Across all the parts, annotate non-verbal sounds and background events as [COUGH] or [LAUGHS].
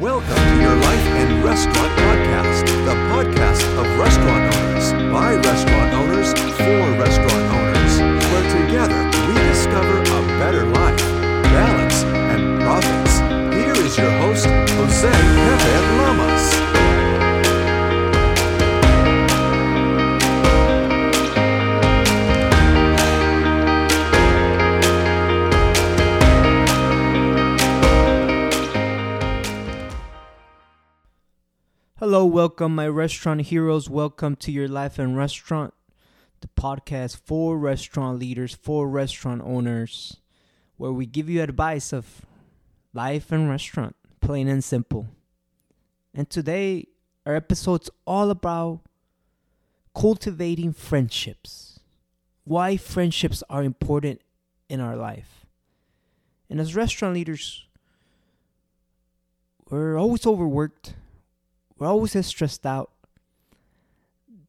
Welcome to your Life and Restaurant Podcast, the podcast of restaurant owners, by restaurant owners, for restaurant Welcome, my restaurant heroes. Welcome to your life and restaurant, the podcast for restaurant leaders, for restaurant owners, where we give you advice of life and restaurant, plain and simple. And today, our episode's all about cultivating friendships, why friendships are important in our life. And as restaurant leaders, we're always overworked we're always as stressed out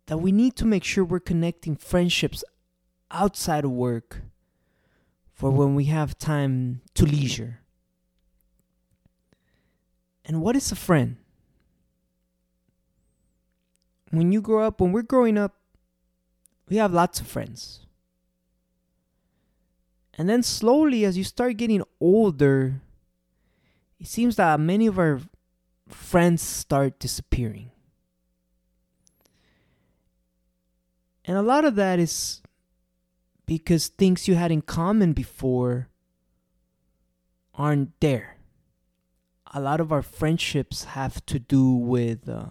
that we need to make sure we're connecting friendships outside of work for mm. when we have time to leisure. And what is a friend? When you grow up, when we're growing up, we have lots of friends. And then slowly, as you start getting older, it seems that many of our friends start disappearing. And a lot of that is because things you had in common before aren't there. A lot of our friendships have to do with uh,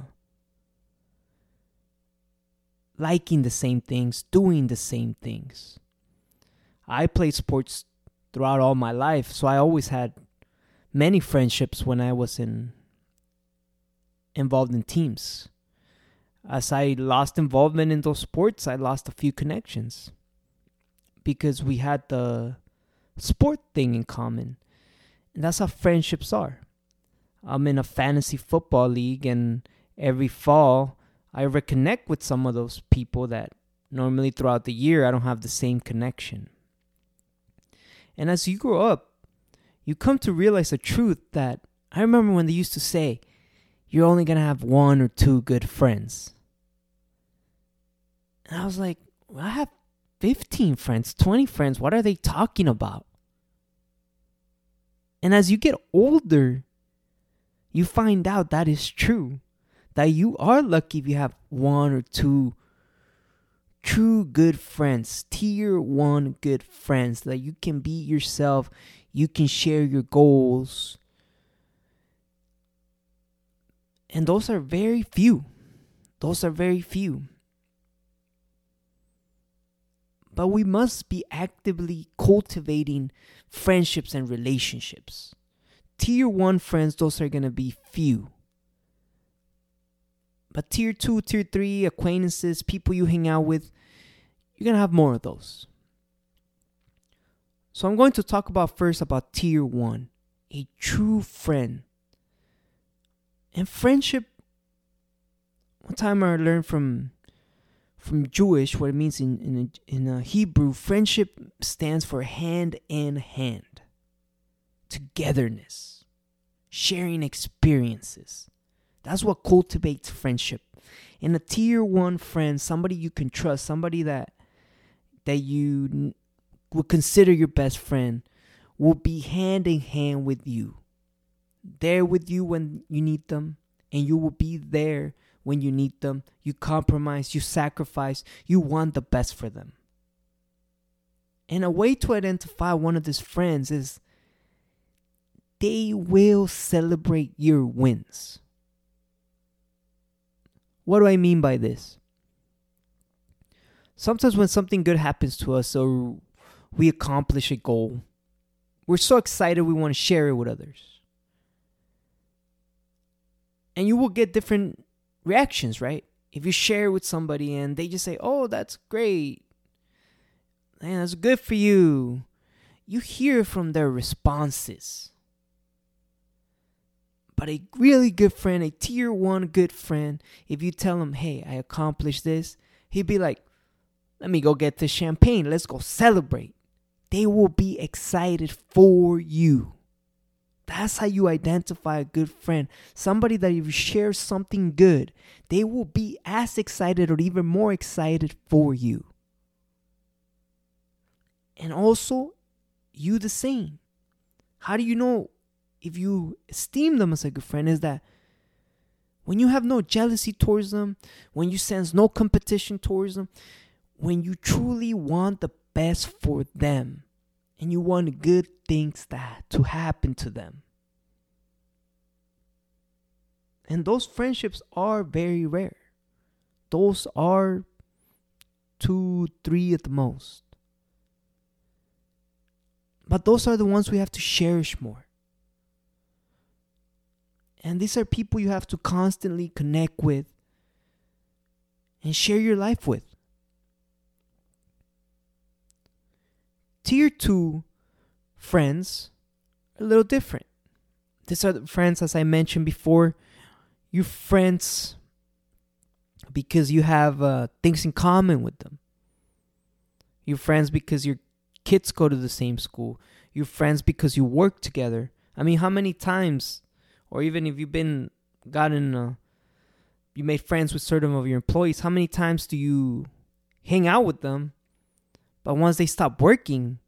liking the same things, doing the same things. I played sports throughout all my life, so I always had many friendships when I was in involved in teams. As I lost involvement in those sports, I lost a few connections because we had the sport thing in common. And that's how friendships are. I'm in a fantasy football league, and every fall I reconnect with some of those people that normally throughout the year I don't have the same connection. And as you grow up, you come to realize the truth that I remember when they used to say, you're only going to have one or two good friends. And I was like, I have 15 friends, 20 friends. What are they talking about? And as you get older, you find out that is true. That you are lucky if you have one or two true good friends, tier one good friends, that you can be yourself, you can share your goals, And those are very few. Those are very few. But we must be actively cultivating friendships and relationships. Tier 1 friends, those are going to be few. But tier 2, tier 3 acquaintances, people you hang out with, you're going to have more of those. So I'm going to talk about first about tier 1, a true friend and friendship one time i learned from from jewish what it means in in, in hebrew friendship stands for hand in hand. Togetherness. Sharing experiences. That's what cultivates friendship. And a tier one friend somebody you can trust somebody that that you would consider your best friend will be hand in hand with you there with you when you need them, and you will be there when you need them. You compromise, you sacrifice, you want the best for them. And a way to identify one of these friends is they will celebrate your wins. What do I mean by this? Sometimes when something good happens to us or we accomplish a goal, we're so excited we want to share it with others and you will get different reactions, right? If you share with somebody and they just say, "Oh, that's great. Man, that's good for you." You hear from their responses. But a really good friend, a tier 1 good friend, if you tell him, "Hey, I accomplished this," he'd be like, "Let me go get the champagne. Let's go celebrate." They will be excited for you That's how you identify a good friend. Somebody that if you share something good, they will be as excited or even more excited for you. And also, you the same. How do you know if you esteem them as a good friend? Is that when you have no jealousy towards them, when you sense no competition towards them, when you truly want the best for them and you want good things that to happen to them. And those friendships are very rare. Those are two, three at the most. But those are the ones we have to cherish more. And these are people you have to constantly connect with and share your life with. Tier 2 friends are a little different. These are the friends, as I mentioned before, you friends because you have uh, things in common with them. You're friends because your kids go to the same school. You're friends because you work together. I mean, how many times, or even if you've been gotten, uh, you made friends with certain of your employees, how many times do you hang out with them? But once they stop working,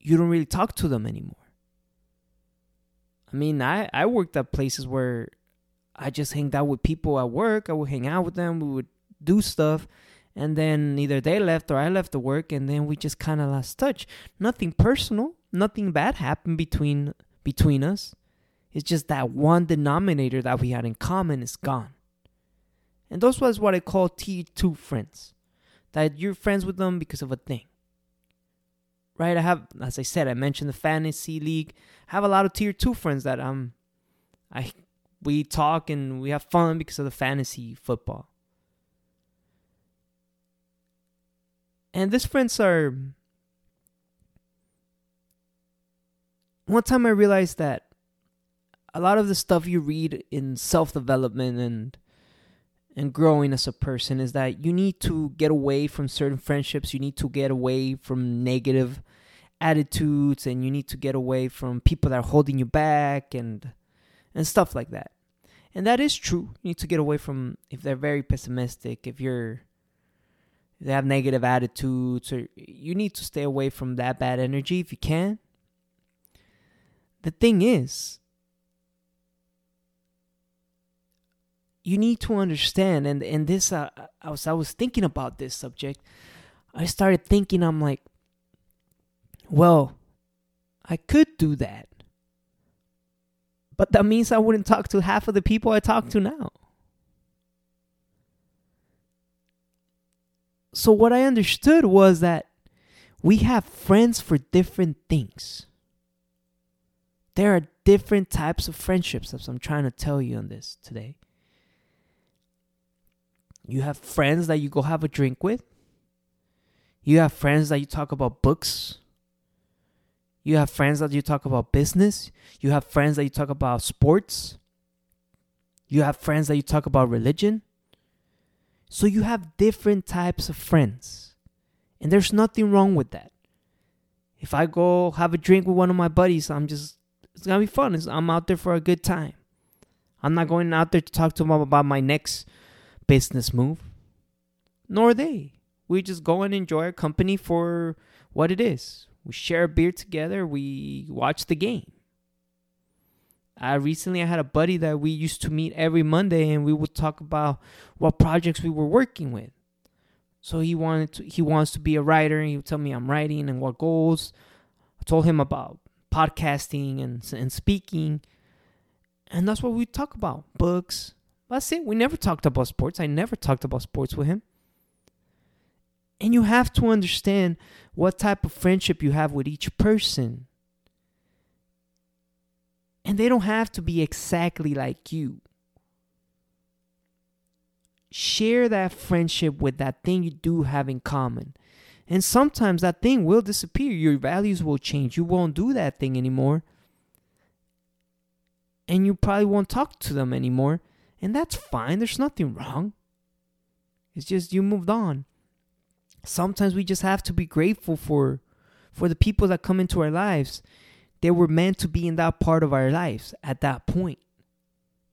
you don't really talk to them anymore. I mean, I, I worked at places where I just hanged out with people at work. I would hang out with them. We would do stuff. And then either they left or I left the work. And then we just kind of lost touch. Nothing personal. Nothing bad happened between between us. It's just that one denominator that we had in common is gone. And those was what I call T2 friends. That you're friends with them because of a thing right? I have, as I said, I mentioned the fantasy league. I have a lot of tier two friends that um, I we talk and we have fun because of the fantasy football. And these friends are. One time I realized that a lot of the stuff you read in self development and and growing as a person is that you need to get away from certain friendships. You need to get away from negative attitudes and you need to get away from people that are holding you back and and stuff like that. And that is true. You need to get away from if they're very pessimistic, if you're if they have negative attitudes or you need to stay away from that bad energy if you can. The thing is you need to understand and and this uh, I was I was thinking about this subject. I started thinking I'm like well, I could do that. But that means I wouldn't talk to half of the people I talk to now. So, what I understood was that we have friends for different things. There are different types of friendships, as I'm trying to tell you on this today. You have friends that you go have a drink with. You have friends that you talk about books you have friends that you talk about business. You have friends that you talk about sports. You have friends that you talk about religion. So you have different types of friends. And there's nothing wrong with that. If I go have a drink with one of my buddies, I'm just, it's to be fun. It's, I'm out there for a good time. I'm not going out there to talk to them about my next business move. Nor they. We just go and enjoy our company for what it is. We share a beer together. We watch the game. I recently I had a buddy that we used to meet every Monday and we would talk about what projects we were working with. So he wanted to he wants to be a writer and he would tell me I'm writing and what goals. I told him about podcasting and and speaking. And that's what we talk about. Books. That's it. We never talked about sports. I never talked about sports with him. And you have to understand what type of friendship you have with each person. And they don't have to be exactly like you. Share that friendship with that thing you do have in common. And sometimes that thing will disappear. Your values will change. You won't do that thing anymore. And you probably won't talk to them anymore. And that's fine. There's nothing wrong. It's just you moved on sometimes we just have to be grateful for for the people that come into our lives they were meant to be in that part of our lives at that point,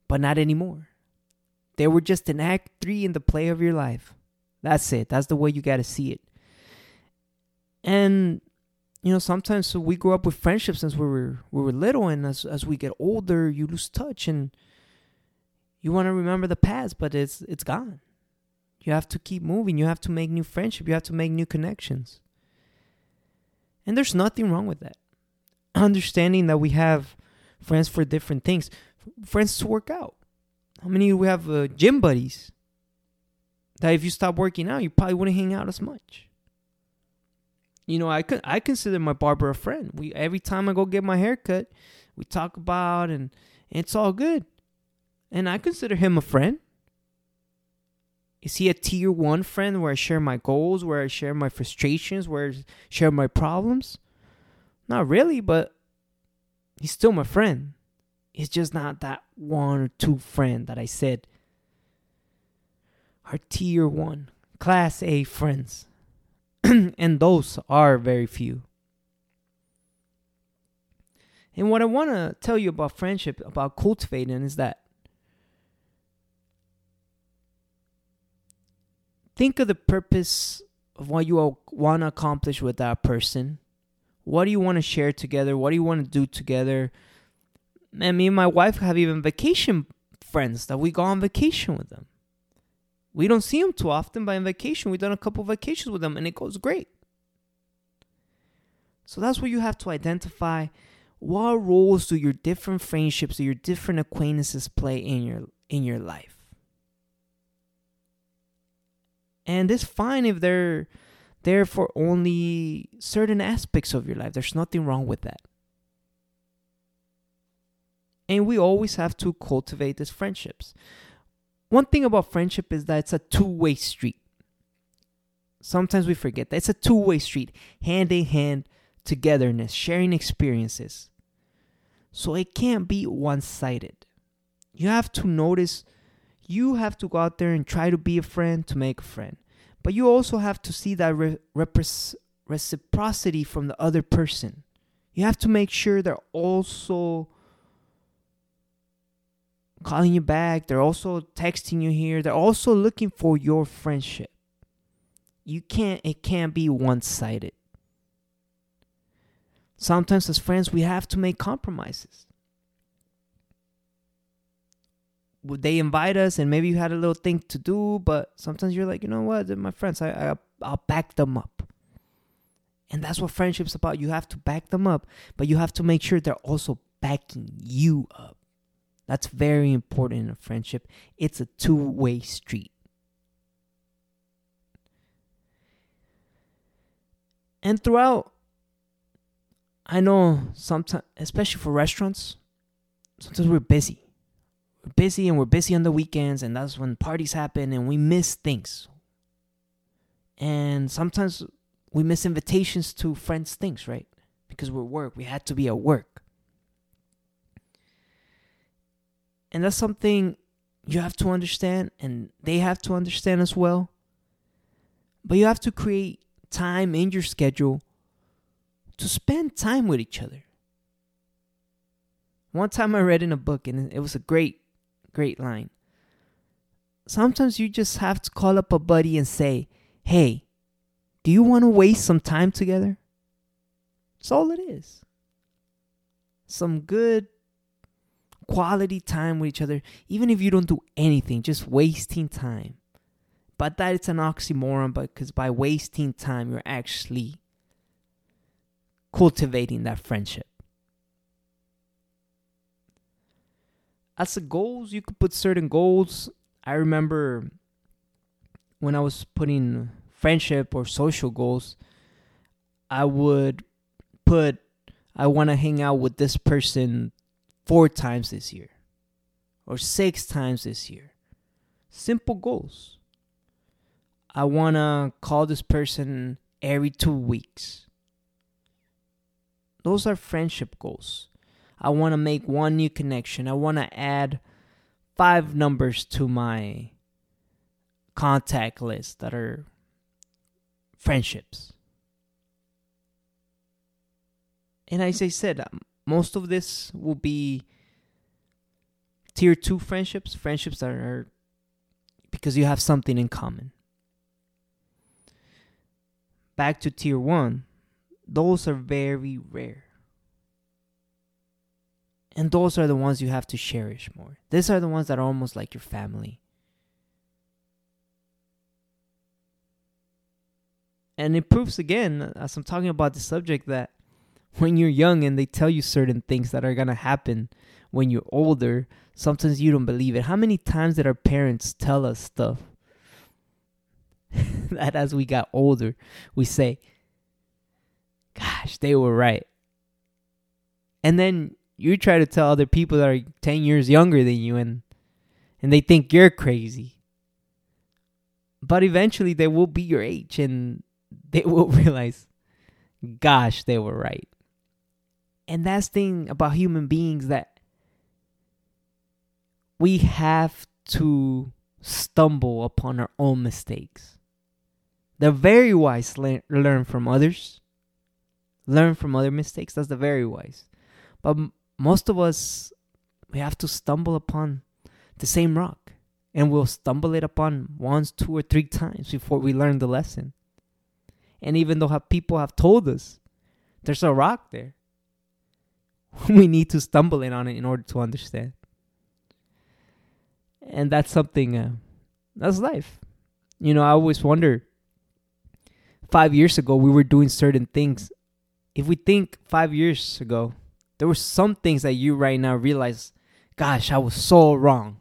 but not anymore. They were just an act three in the play of your life. That's it. That's the way you got to see it. And you know, sometimes so we grow up with friendships since we were we were little, and as as we get older, you lose touch, and you want to remember the past, but it's it's gone. You have to keep moving. You have to make new friendship. You have to make new connections. And there's nothing wrong with that. Understanding that we have friends for different things, friends to work out. How many we have uh, gym buddies? That if you stop working out, you probably wouldn't hang out as much. You know, I could I consider my barber a friend. We every time I go get my hair cut, we talk about and, and it's all good. And I consider him a friend. Is he a tier one friend where I share my goals, where I share my frustrations, where I share my problems? Not really, but he's still my friend. He's just not that one or two friend that I said are tier one, class A friends. [CLEARS THROAT] and those are very few. And what I want to tell you about friendship, about cultivating, is that think of the purpose of what you want to accomplish with that person. What do you want to share together? What do you want to do together? And me and my wife have even vacation friends that we go on vacation with them. We don't see them too often, but in vacation, we've done a couple vacations with them and it goes great. So that's where you have to identify what roles do your different friendships or your different acquaintances play in your in your life. And it's fine if they're there for only certain aspects of your life. There's nothing wrong with that. And we always have to cultivate these friendships one thing about friendship is that it's a two way street. Sometimes we forget that it's a two way street, hand in hand, togetherness, sharing experiences. So it can't be one sided. You have to notice, you have to go out there and try to be a friend to make a friend. But you also have to see that re- reciprocity from the other person. You have to make sure they're also calling you back. They're also texting you here. They're also looking for your friendship. You can't, it can't be one sided. Sometimes, as friends, we have to make compromises. Would they invite us, and maybe you had a little thing to do, but sometimes you're like, you know what, they're my friends. I, I I'll back them up. And that's what friendship's about. You have to back them up, but you have to make sure they're also backing you up. That's very important in a friendship. It's a two way street. And throughout, I know sometimes, especially for restaurants, sometimes we're busy. Busy and we're busy on the weekends, and that's when parties happen and we miss things. And sometimes we miss invitations to friends' things, right? Because we're work. We had to be at work. And that's something you have to understand, and they have to understand as well. But you have to create time in your schedule to spend time with each other. One time I read in a book, and it was a great, great line. Sometimes you just have to call up a buddy and say, Hey, do you want to waste some time together? That's all it is. Some good quality time with each other, even if you don't do anything, just wasting time. But that it's an oxymoron because by wasting time, you're actually cultivating that friendship. As the goals, you could put certain goals. I remember when I was putting friendship or social goals, I would put I want to hang out with this person four times this year or six times this year. Simple goals. I want to call this person every two weeks. Those are friendship goals. I want to make one new connection. I want to add five numbers to my contact list that are friendships. And as I said, um, most of this will be tier two friendships, friendships that are because you have something in common. Back to tier one, those are very rare. And those are the ones you have to cherish more. These are the ones that are almost like your family. And it proves again, as I'm talking about the subject, that when you're young and they tell you certain things that are going to happen when you're older, sometimes you don't believe it. How many times did our parents tell us stuff [LAUGHS] that as we got older, we say, Gosh, they were right. And then you try to tell other people that are 10 years younger than you and and they think you're crazy. But eventually they will be your age and they [LAUGHS] will realize gosh they were right. And that's thing about human beings that we have to stumble upon our own mistakes. The very wise le- learn from others. Learn from other mistakes. That's the very wise. But most of us we have to stumble upon the same rock. And we'll stumble it upon once two or three times before we learn the lesson. And even though people have told us there's a rock there [LAUGHS] we need to stumble in on it in order to understand. And that's something uh, that's life. You know i always wonder five years ago we were doing certain things. If we think five years ago there were some things that you right now realize, gosh, I was so wrong.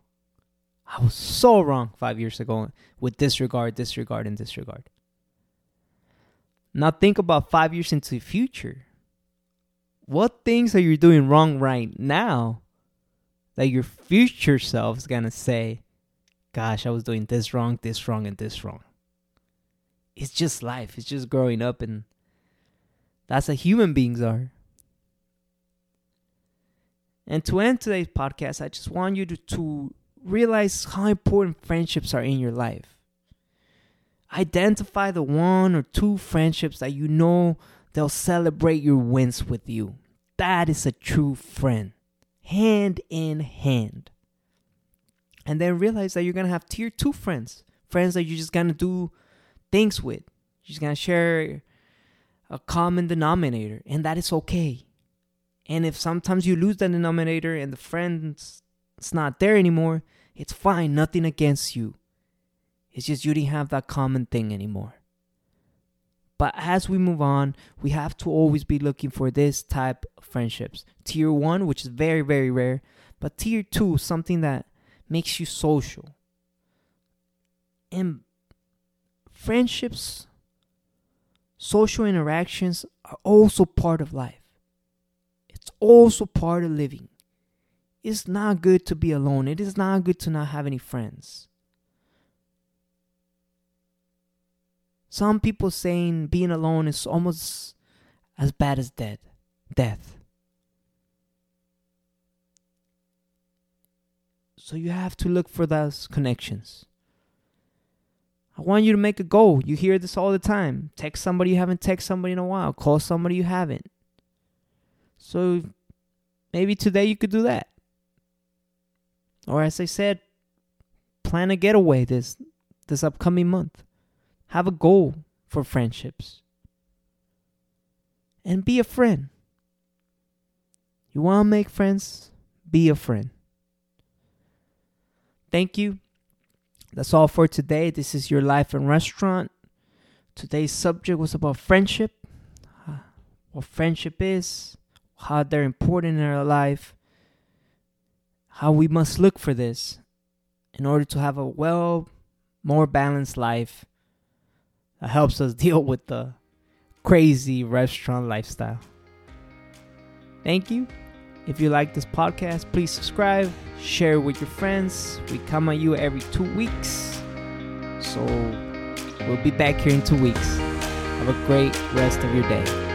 I was so wrong five years ago with disregard, disregard, and disregard. Now think about five years into the future. What things are you doing wrong right now that your future self is gonna say, gosh, I was doing this wrong, this wrong, and this wrong? It's just life. It's just growing up and that's how human beings are. And to end today's podcast, I just want you to, to realize how important friendships are in your life. Identify the one or two friendships that you know they'll celebrate your wins with you. That is a true friend, hand in hand. And then realize that you're gonna have tier two friends, friends that you're just gonna do things with. You're just gonna share a common denominator, and that is okay. And if sometimes you lose that denominator and the friend's it's not there anymore, it's fine, nothing against you. It's just you didn't have that common thing anymore. But as we move on, we have to always be looking for this type of friendships. Tier one, which is very, very rare, but tier two, something that makes you social. And friendships, social interactions are also part of life. It's also part of living. It's not good to be alone. It is not good to not have any friends. Some people saying being alone is almost as bad as dead, death. So you have to look for those connections. I want you to make a goal. You hear this all the time. Text somebody you haven't texted somebody in a while. Call somebody you haven't. So maybe today you could do that. Or as I said, plan a getaway this this upcoming month. Have a goal for friendships. And be a friend. You want to make friends? Be a friend. Thank you. That's all for today. This is your life and restaurant. Today's subject was about friendship. Ah, what friendship is, how they're important in our life, how we must look for this in order to have a well, more balanced life that helps us [LAUGHS] deal with the crazy restaurant lifestyle. Thank you. If you like this podcast, please subscribe, share it with your friends. We come at you every two weeks. So we'll be back here in two weeks. Have a great rest of your day.